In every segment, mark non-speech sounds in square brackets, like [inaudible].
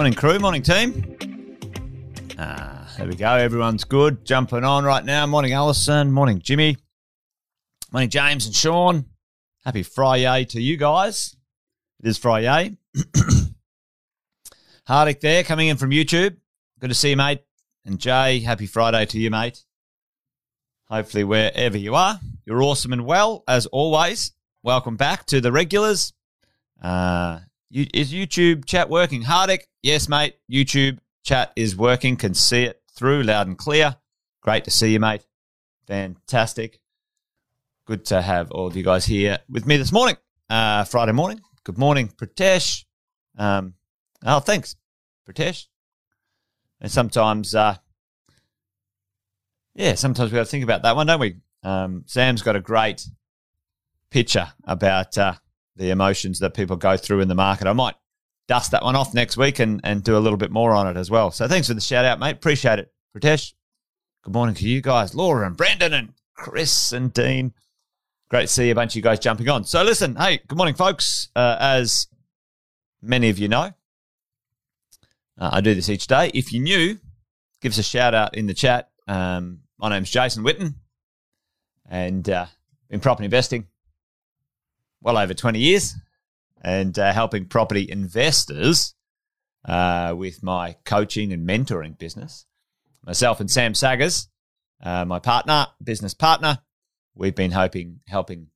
Morning, crew. Morning, team. Ah, there we go. Everyone's good. Jumping on right now. Morning, Allison. Morning, Jimmy. Morning, James and Sean. Happy Friday to you guys. It is Friday. [coughs] Hardick there coming in from YouTube. Good to see you, mate. And Jay, happy Friday to you, mate. Hopefully, wherever you are, you're awesome and well, as always. Welcome back to the regulars. Uh, you, is YouTube chat working? Hardick, yes, mate. YouTube chat is working. Can see it through loud and clear. Great to see you, mate. Fantastic. Good to have all of you guys here with me this morning, uh, Friday morning. Good morning, Pratesh. Um, oh, thanks, Pratesh. And sometimes, uh, yeah, sometimes we got to think about that one, don't we? Um, Sam's got a great picture about uh, the emotions that people go through in the market. I might dust that one off next week and, and do a little bit more on it as well. So thanks for the shout out, mate. Appreciate it. Pratesh, good morning to you guys. Laura and Brandon and Chris and Dean. Great to see a bunch of you guys jumping on. So listen, hey, good morning, folks. Uh, as many of you know, uh, I do this each day. If you're new, give us a shout out in the chat. Um, my name's Jason Witten, and uh, in property investing well over 20 years and uh, helping property investors uh, with my coaching and mentoring business. Myself and Sam Saggers, uh, my partner, business partner, we've been hoping, helping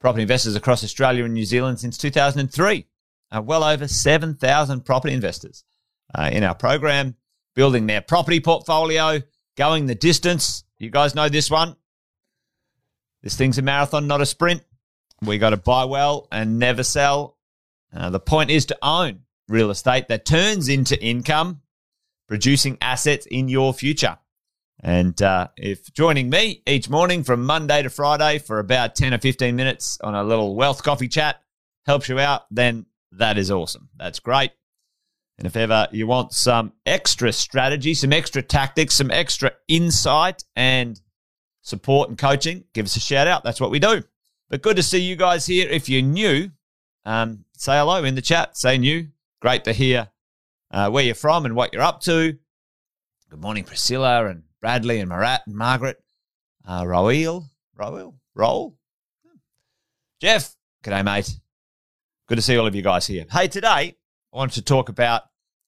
property investors across Australia and New Zealand since 2003. Uh, well over 7,000 property investors uh, in our program, building their property portfolio, going the distance. You guys know this one. This thing's a marathon, not a sprint. We got to buy well and never sell. Uh, the point is to own real estate that turns into income, producing assets in your future. And uh, if joining me each morning from Monday to Friday for about 10 or 15 minutes on a little wealth coffee chat helps you out, then that is awesome. That's great. And if ever you want some extra strategy, some extra tactics, some extra insight and support and coaching, give us a shout out. That's what we do. But good to see you guys here. If you're new, um, say hello in the chat. Say new. Great to hear uh, where you're from and what you're up to. Good morning, Priscilla and Bradley and Marat and Margaret. Uh, Roel, Roel, Roel. Jeff, g'day, mate. Good to see all of you guys here. Hey, today I want to talk about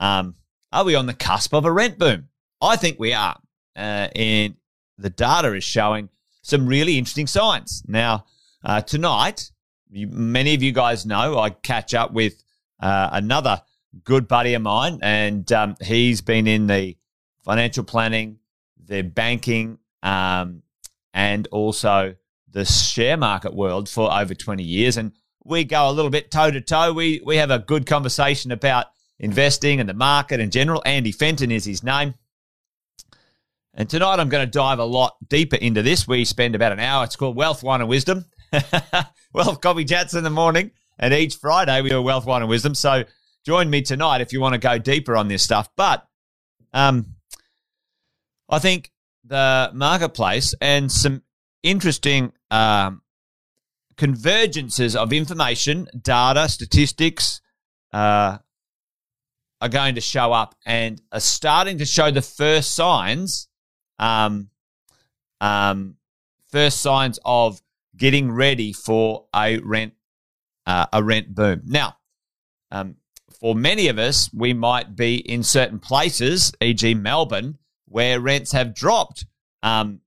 um, are we on the cusp of a rent boom? I think we are. Uh, and the data is showing some really interesting signs. Now, uh, tonight, you, many of you guys know I catch up with uh, another good buddy of mine, and um, he's been in the financial planning, the banking, um, and also the share market world for over 20 years. And we go a little bit toe to toe. We we have a good conversation about investing and the market in general. Andy Fenton is his name. And tonight I'm going to dive a lot deeper into this. We spend about an hour. It's called Wealth, Wine and Wisdom. [laughs] Wealth Coffee Chats in the morning. And each Friday we do Wealth, Wine and Wisdom. So join me tonight if you want to go deeper on this stuff. But um, I think the marketplace and some interesting um, convergences of information, data, statistics uh, are going to show up and are starting to show the first signs, um, um, first signs of getting ready for a rent uh, a rent boom. Now, um, for many of us, we might be in certain places, e.g., Melbourne, where rents have dropped um,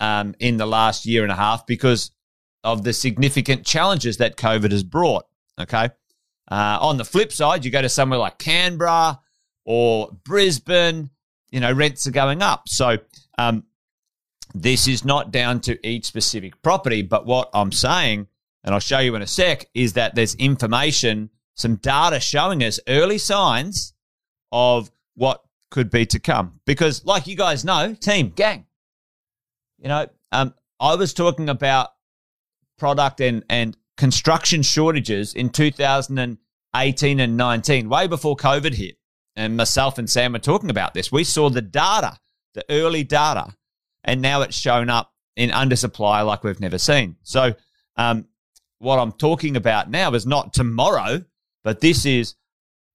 um, in the last year and a half because of the significant challenges that COVID has brought. Okay. Uh, on the flip side, you go to somewhere like Canberra or Brisbane, you know, rents are going up. So um, this is not down to each specific property, but what I'm saying, and I'll show you in a sec, is that there's information, some data showing us early signs of what could be to come. Because, like you guys know, team, gang, you know, um, I was talking about product and, and construction shortages in 2018 and 19, way before COVID hit. And myself and Sam were talking about this. We saw the data, the early data and now it's shown up in undersupply like we've never seen. So, um, what I'm talking about now is not tomorrow, but this is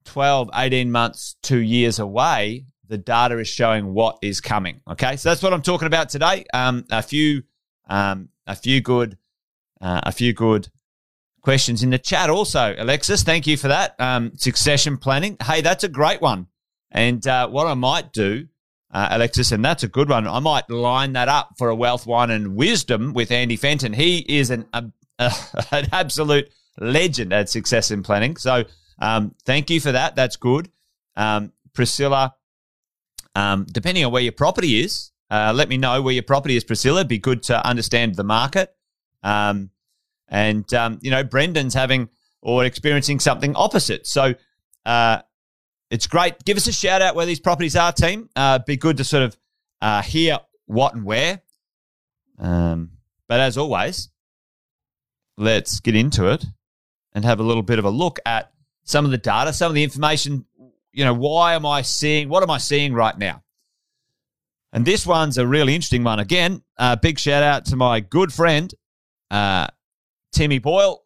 12, 18 months, two years away, the data is showing what is coming. Okay, so that's what I'm talking about today. Um, a few, um, a few good, uh, a few good questions in the chat. Also, Alexis, thank you for that. Um, succession planning. Hey, that's a great one. And uh, what I might do, uh, Alexis, and that's a good one. I might line that up for a wealth, wine, and wisdom with Andy Fenton. He is an a, [laughs] an absolute legend at succession planning. So, um, thank you for that. That's good. Um, Priscilla, um, depending on where your property is, uh, let me know where your property is, Priscilla. Be good to understand the market. Um, and, um, you know, Brendan's having or experiencing something opposite. So uh, it's great. Give us a shout out where these properties are, team. Uh, be good to sort of uh, hear what and where. Um, but as always, let's get into it and have a little bit of a look at some of the data, some of the information. You know, why am I seeing, what am I seeing right now? And this one's a really interesting one. Again, uh, big shout out to my good friend, uh, Timmy Boyle.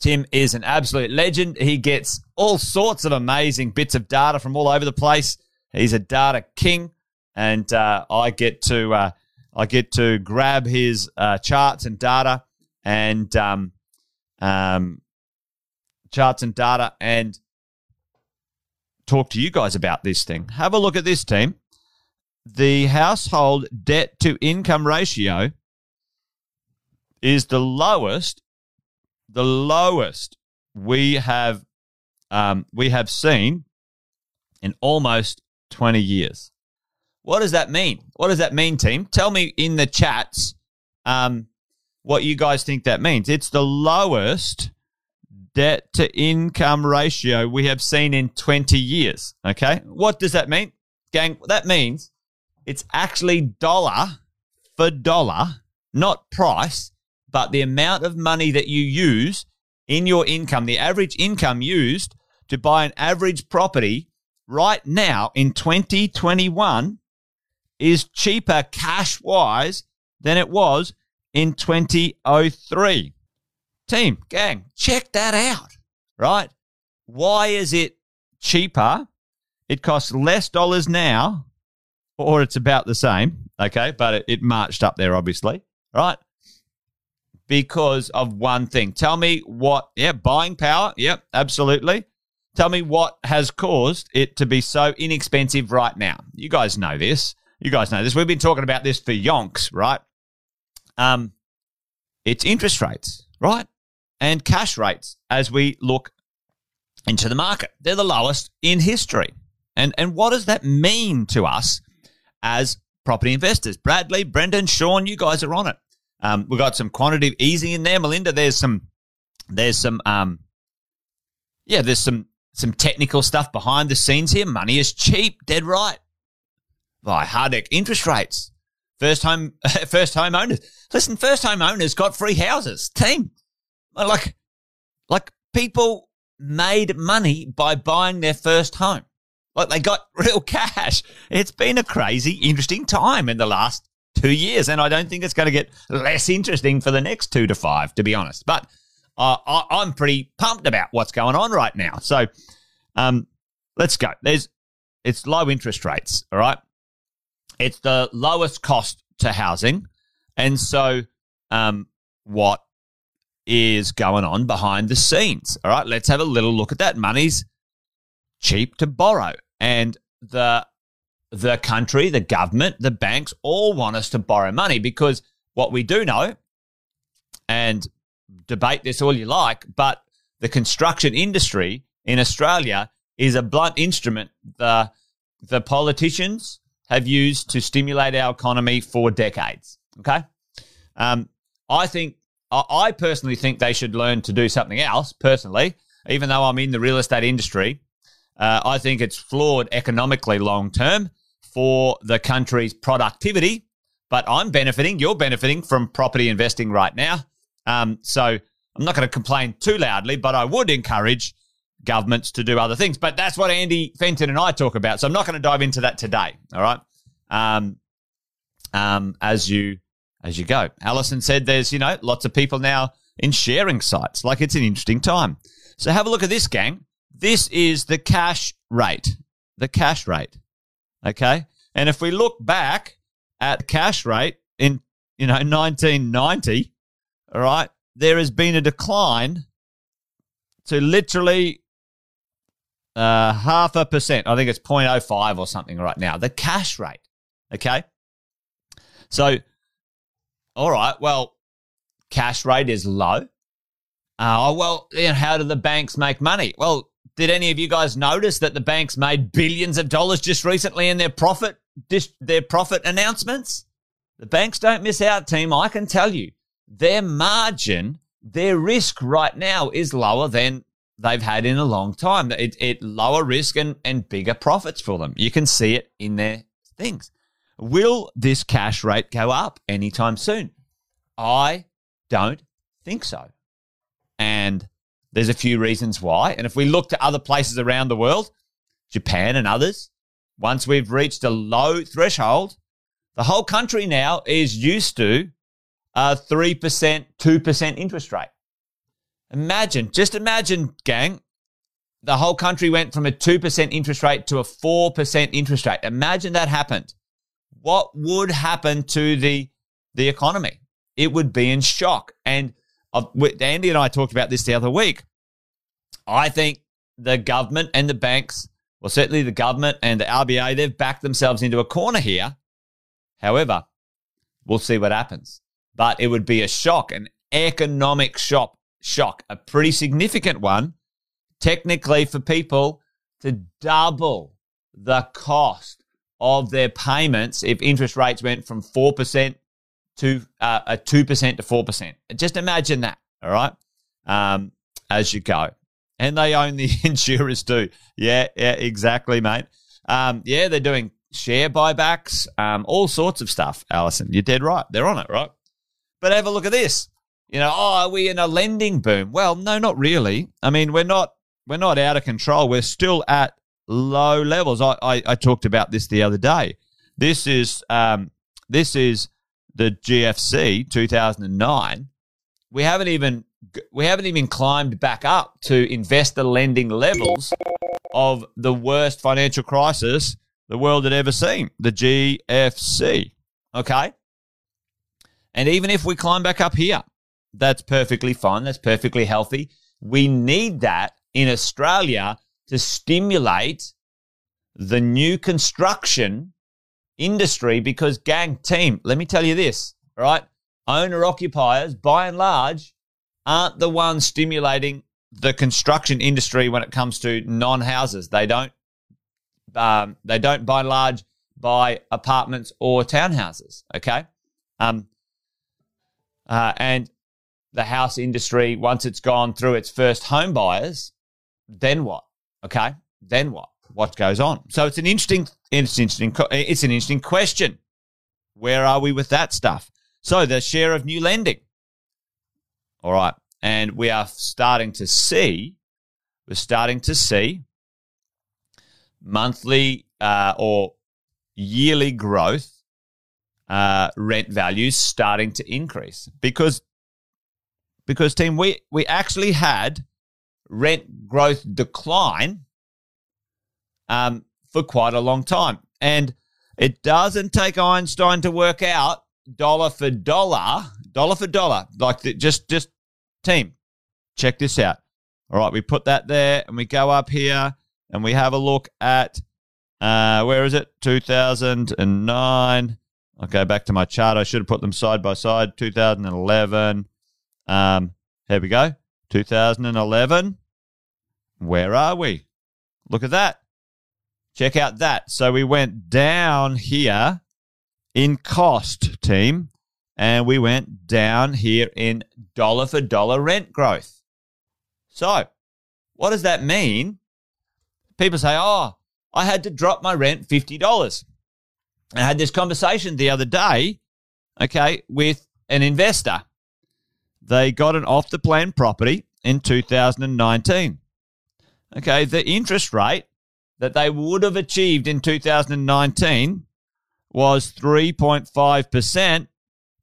Tim is an absolute legend. He gets all sorts of amazing bits of data from all over the place. He's a data king, and uh, I get to uh, I get to grab his uh, charts and data and um, um, charts and data and talk to you guys about this thing. Have a look at this team. The household debt to income ratio is the lowest, the lowest we have um, we have seen in almost 20 years. What does that mean? What does that mean, team? Tell me in the chats um, what you guys think that means. It's the lowest debt to income ratio we have seen in 20 years. Okay. What does that mean? Gang, that means it's actually dollar for dollar, not price, but the amount of money that you use in your income, the average income used to buy an average property right now in 2021 is cheaper cash wise than it was in 2003. Team, gang, check that out, right? Why is it cheaper? It costs less dollars now, or it's about the same, okay? But it, it marched up there, obviously, right? Because of one thing. Tell me what, yeah, buying power. Yep, absolutely. Tell me what has caused it to be so inexpensive right now. You guys know this. You guys know this. We've been talking about this for yonks, right? Um, it's interest rates, right? And cash rates as we look into the market. They're the lowest in history. And and what does that mean to us as property investors? Bradley, Brendan, Sean, you guys are on it. Um, we've got some quantitative easing in there, Melinda. There's some, there's some, um, yeah, there's some some technical stuff behind the scenes here. Money is cheap, dead right. By hard interest rates, first home [laughs] first home owners. Listen, first home owners got free houses. Team, like like people made money by buying their first home. Like they got [laughs] real cash. It's been a crazy, interesting time in the last two years. And I don't think it's going to get less interesting for the next two to five, to be honest. But uh, I, am pretty pumped about what's going on right now. So um, let's go. There's it's low interest rates. All right, it's the lowest cost to housing, and so um, what is going on behind the scenes? All right, let's have a little look at that. Money's cheap to borrow, and the the country, the government, the banks all want us to borrow money because what we do know, and debate this all you like, but the construction industry in Australia is a blunt instrument the the politicians have used to stimulate our economy for decades. Okay, um, I think I personally think they should learn to do something else. Personally, even though I'm in the real estate industry, uh, I think it's flawed economically long term for the country's productivity. But I'm benefiting, you're benefiting from property investing right now. Um, so I'm not going to complain too loudly, but I would encourage governments to do other things. But that's what Andy Fenton and I talk about. So I'm not going to dive into that today. All right. Um, um, as you as you go. Allison said there's, you know, lots of people now in sharing sites. Like it's an interesting time. So have a look at this, gang. This is the cash rate. The cash rate. Okay. And if we look back at cash rate in, you know, 1990, all right, there has been a decline to literally uh, half a percent. I think it's 0.05 or something right now. The cash rate. Okay. So, all right, well, cash rate is low. Uh, well, you know, how do the banks make money? Well, did any of you guys notice that the banks made billions of dollars just recently in their profit their profit announcements? The banks don't miss out, team. I can tell you, their margin, their risk right now is lower than they've had in a long time. It, it lower risk and, and bigger profits for them. You can see it in their things. Will this cash rate go up anytime soon? I don't think so. And there's a few reasons why. And if we look to other places around the world, Japan and others, once we've reached a low threshold, the whole country now is used to a 3%, 2% interest rate. Imagine, just imagine, gang, the whole country went from a 2% interest rate to a 4% interest rate. Imagine that happened. What would happen to the, the economy? It would be in shock. And uh, Andy and I talked about this the other week. I think the government and the banks, well, certainly the government and the RBA, they've backed themselves into a corner here. However, we'll see what happens. But it would be a shock, an economic shock, shock, a pretty significant one, technically for people to double the cost of their payments if interest rates went from 4% to uh, a 2% to 4%. Just imagine that, all right, um, as you go. And they own the [laughs] insurers too. Yeah, yeah, exactly, mate. Um, yeah, they're doing share buybacks, um, all sorts of stuff, Allison. You're dead right. They're on it, right? But have a look at this. You know, oh, are we in a lending boom? Well, no, not really. I mean, we're not we're not out of control. We're still at low levels. I, I, I talked about this the other day. This is um, this is the GFC 2009. We haven't even we haven't even climbed back up to investor lending levels of the worst financial crisis the world had ever seen, the GFC. Okay? And even if we climb back up here, that's perfectly fine. That's perfectly healthy. We need that in Australia to stimulate the new construction industry because, gang, team, let me tell you this, right? Owner occupiers, by and large, aren't the ones stimulating the construction industry when it comes to non houses. They don't. Um, they don't, by and large, buy apartments or townhouses. Okay, um, uh, and the house industry, once it's gone through its first home buyers, then what? Okay, then what? What goes on? So it's an interesting, it's interesting, it's an interesting question. Where are we with that stuff? So the share of new lending. All right, and we are starting to see, we're starting to see monthly uh, or yearly growth uh, rent values starting to increase because because team we we actually had rent growth decline um, for quite a long time, and it doesn't take Einstein to work out dollar for dollar, dollar for dollar, like the, just just team. Check this out. All right, we put that there, and we go up here, and we have a look at uh, where is it? Two thousand and nine. I'll go back to my chart. I should have put them side by side. 2011. Um, here we go. 2011. Where are we? Look at that. Check out that. So we went down here in cost, team, and we went down here in dollar for dollar rent growth. So, what does that mean? People say, oh, I had to drop my rent $50. I had this conversation the other day, okay, with an investor. They got an off the plan property in 2019. Okay, the interest rate that they would have achieved in 2019 was 3.5%,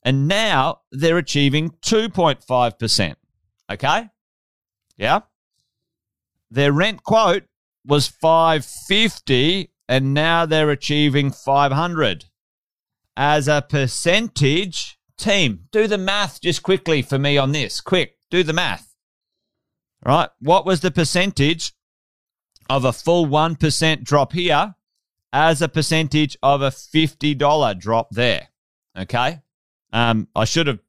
and now they're achieving 2.5%. Okay? Yeah? their rent quote was 550 and now they're achieving 500 as a percentage team do the math just quickly for me on this quick do the math right what was the percentage of a full 1% drop here as a percentage of a $50 drop there okay um, i should have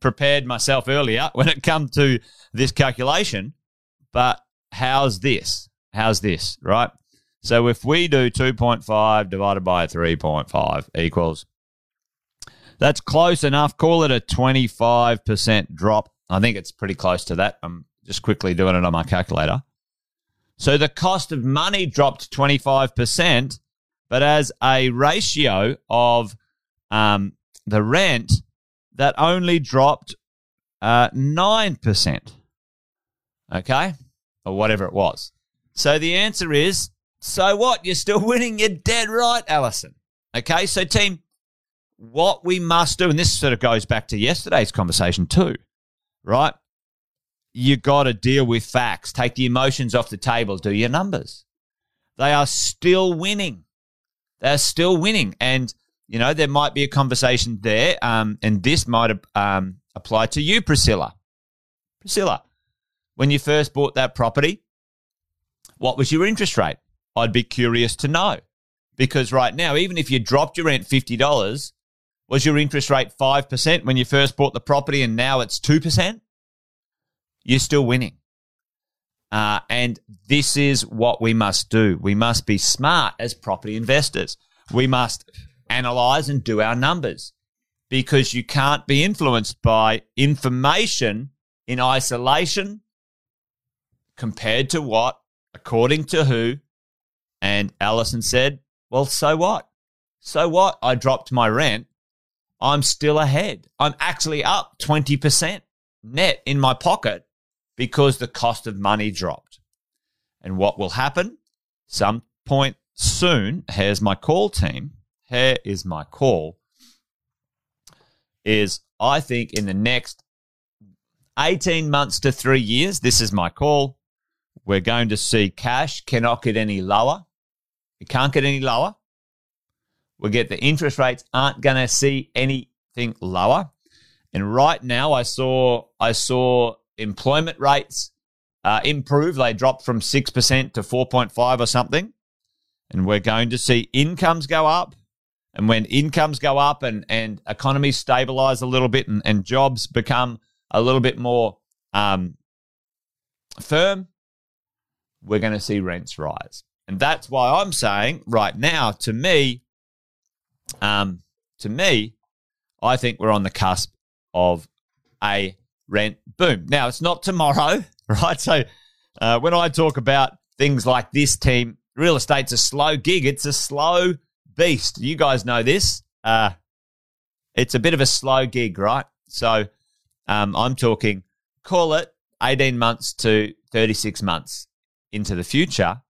prepared myself earlier [laughs] when it come to this calculation but how's this how's this right so if we do 2.5 divided by 3.5 equals, that's close enough. Call it a 25% drop. I think it's pretty close to that. I'm just quickly doing it on my calculator. So the cost of money dropped 25%, but as a ratio of um, the rent, that only dropped uh, 9%. Okay? Or whatever it was. So the answer is so what? You're still [laughs] winning. You're dead right, Allison. Okay, so team, what we must do, and this sort of goes back to yesterday's conversation too, right? You got to deal with facts. Take the emotions off the table. Do your numbers. They are still winning. They're still winning, and you know there might be a conversation there, um, and this might um, apply to you, Priscilla. Priscilla, when you first bought that property, what was your interest rate? I'd be curious to know. Because right now, even if you dropped your rent $50, was your interest rate 5% when you first bought the property and now it's 2%? You're still winning. Uh, and this is what we must do. We must be smart as property investors. We must analyze and do our numbers because you can't be influenced by information in isolation compared to what, according to who, and Allison said, Well, so what? So what? I dropped my rent. I'm still ahead. I'm actually up 20% net in my pocket because the cost of money dropped. And what will happen? Some point soon, here's my call team. Here is my call. Is I think in the next 18 months to three years, this is my call. We're going to see cash cannot get any lower. It can't get any lower. We get the interest rates aren't going to see anything lower. And right now, I saw I saw employment rates uh, improve. They dropped from six percent to four point five or something. And we're going to see incomes go up. And when incomes go up and, and economies stabilize a little bit and, and jobs become a little bit more um, firm, we're going to see rents rise. And that's why I'm saying right now, to me, um, to me, I think we're on the cusp of a rent boom. Now, it's not tomorrow, [laughs] right? So uh, when I talk about things like this team, real estate's a slow gig. It's a slow beast. You guys know this. Uh, it's a bit of a slow gig, right? So um, I'm talking, call it 18 months to 36 months into the future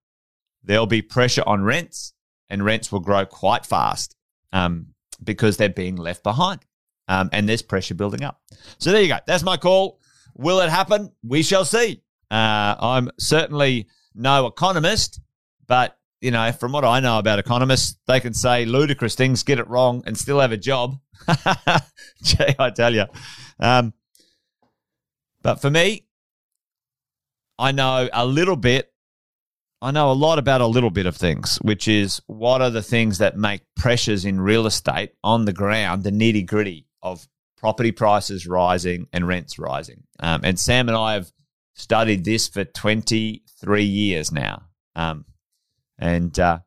there'll be pressure on rents, and rents will grow quite fast um, because they're being left behind. Um, and there's pressure building up. So there you go. That's my call. Will it happen? We shall see. Uh, I'm certainly no economist, but you know, from what I know about economists, they can say ludicrous things, get it wrong, and still have a job. [laughs] Gee, I tell you. Um, but for me, I know a little bit I know a lot about a little bit of things, which is what are the things that make pressures in real estate on the ground, the nitty gritty of property prices rising and rents rising. Um, and Sam and I have studied this for 23 years now. Um, and, uh,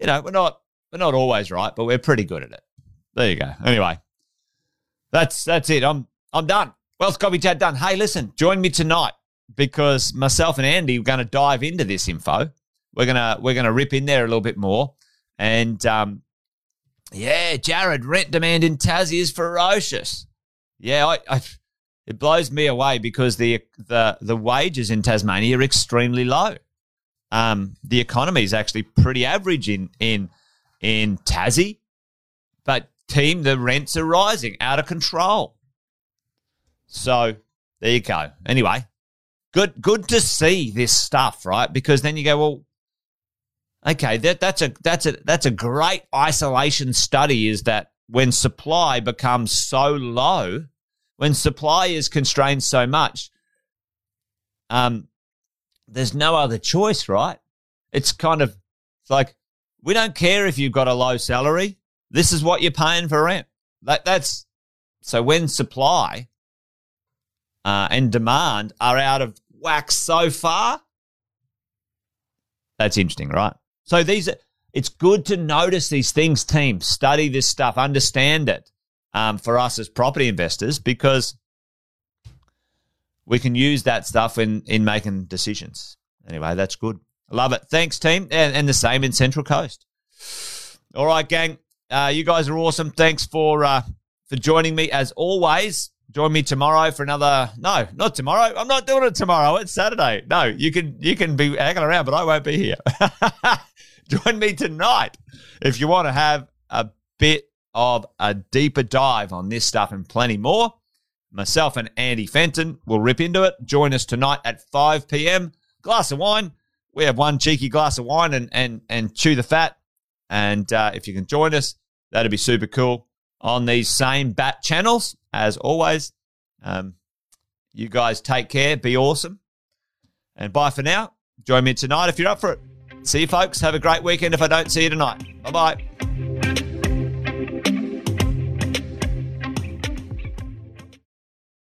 you know, we're not, we're not always right, but we're pretty good at it. There you go. Anyway, that's, that's it. I'm, I'm done. Wealth Coffee Chat done. Hey, listen, join me tonight because myself and Andy are going to dive into this info. We're gonna we're gonna rip in there a little bit more, and um, yeah, Jared, rent demand in Tassie is ferocious. Yeah, I, I, it blows me away because the the the wages in Tasmania are extremely low. Um, the economy is actually pretty average in in in Tassie, but team the rents are rising out of control. So there you go. Anyway, good good to see this stuff, right? Because then you go, well, okay, that that's a that's a that's a great isolation study. Is that when supply becomes so low, when supply is constrained so much, um, there's no other choice, right? It's kind of like we don't care if you've got a low salary. This is what you're paying for rent. That, that's so when supply uh, and demand are out of whack so far. That's interesting, right? So these it's good to notice these things, team. Study this stuff, understand it um, for us as property investors because we can use that stuff in, in making decisions. Anyway, that's good. Love it. Thanks, team. And, and the same in Central Coast. All right, gang. Uh, you guys are awesome. Thanks for uh, for joining me as always. Join me tomorrow for another. No, not tomorrow. I'm not doing it tomorrow. It's Saturday. No, you can you can be hanging around, but I won't be here. [laughs] [laughs] Join me tonight if you want to have a bit of a deeper dive on this stuff and plenty more. Myself and Andy Fenton will rip into it. Join us tonight at 5 p.m. Glass of wine. We have one cheeky glass of wine and and and chew the fat. And uh, if you can join us, that'd be super cool on these same bat channels as always. Um, you guys take care, be awesome, and bye for now. Join me tonight if you're up for it. See you, folks. Have a great weekend if I don't see you tonight. Bye bye.